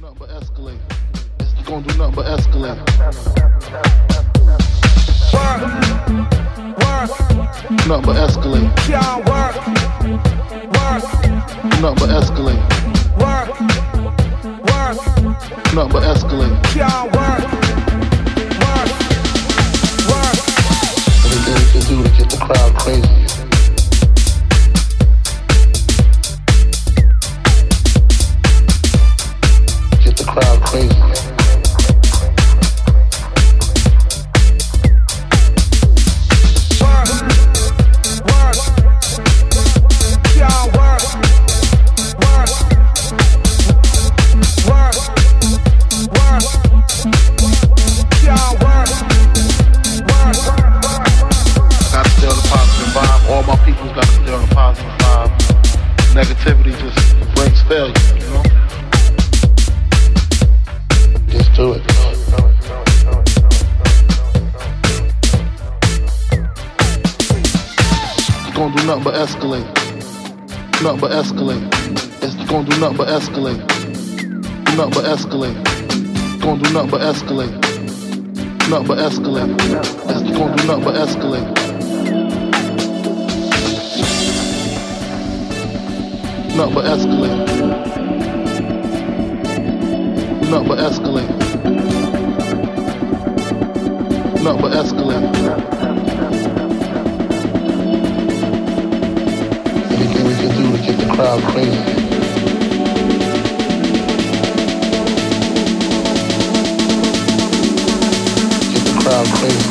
nothing but escalate. It's gonna do nothing but escalate. Work, work, Nothing but escalate. work. Work, Nothing but escalate. work, work, Nothing but escalate. work. Work, work, can do to get the crowd crazy. Negativity just brings failure, do it. It's gonna do nothing but escalate. Nothing but escalate. It's gonna do nothing but escalate. Do nothing but escalate. Gonna do nothing but escalate. Nothing but escalate. It's gonna do nothing but escalate. Nothing but escalate. Nothing but escalate. Nothing but escalate. Anything we can do to get the crowd crazy. Get the crowd crazy.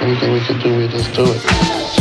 Anything we can do, we just do it.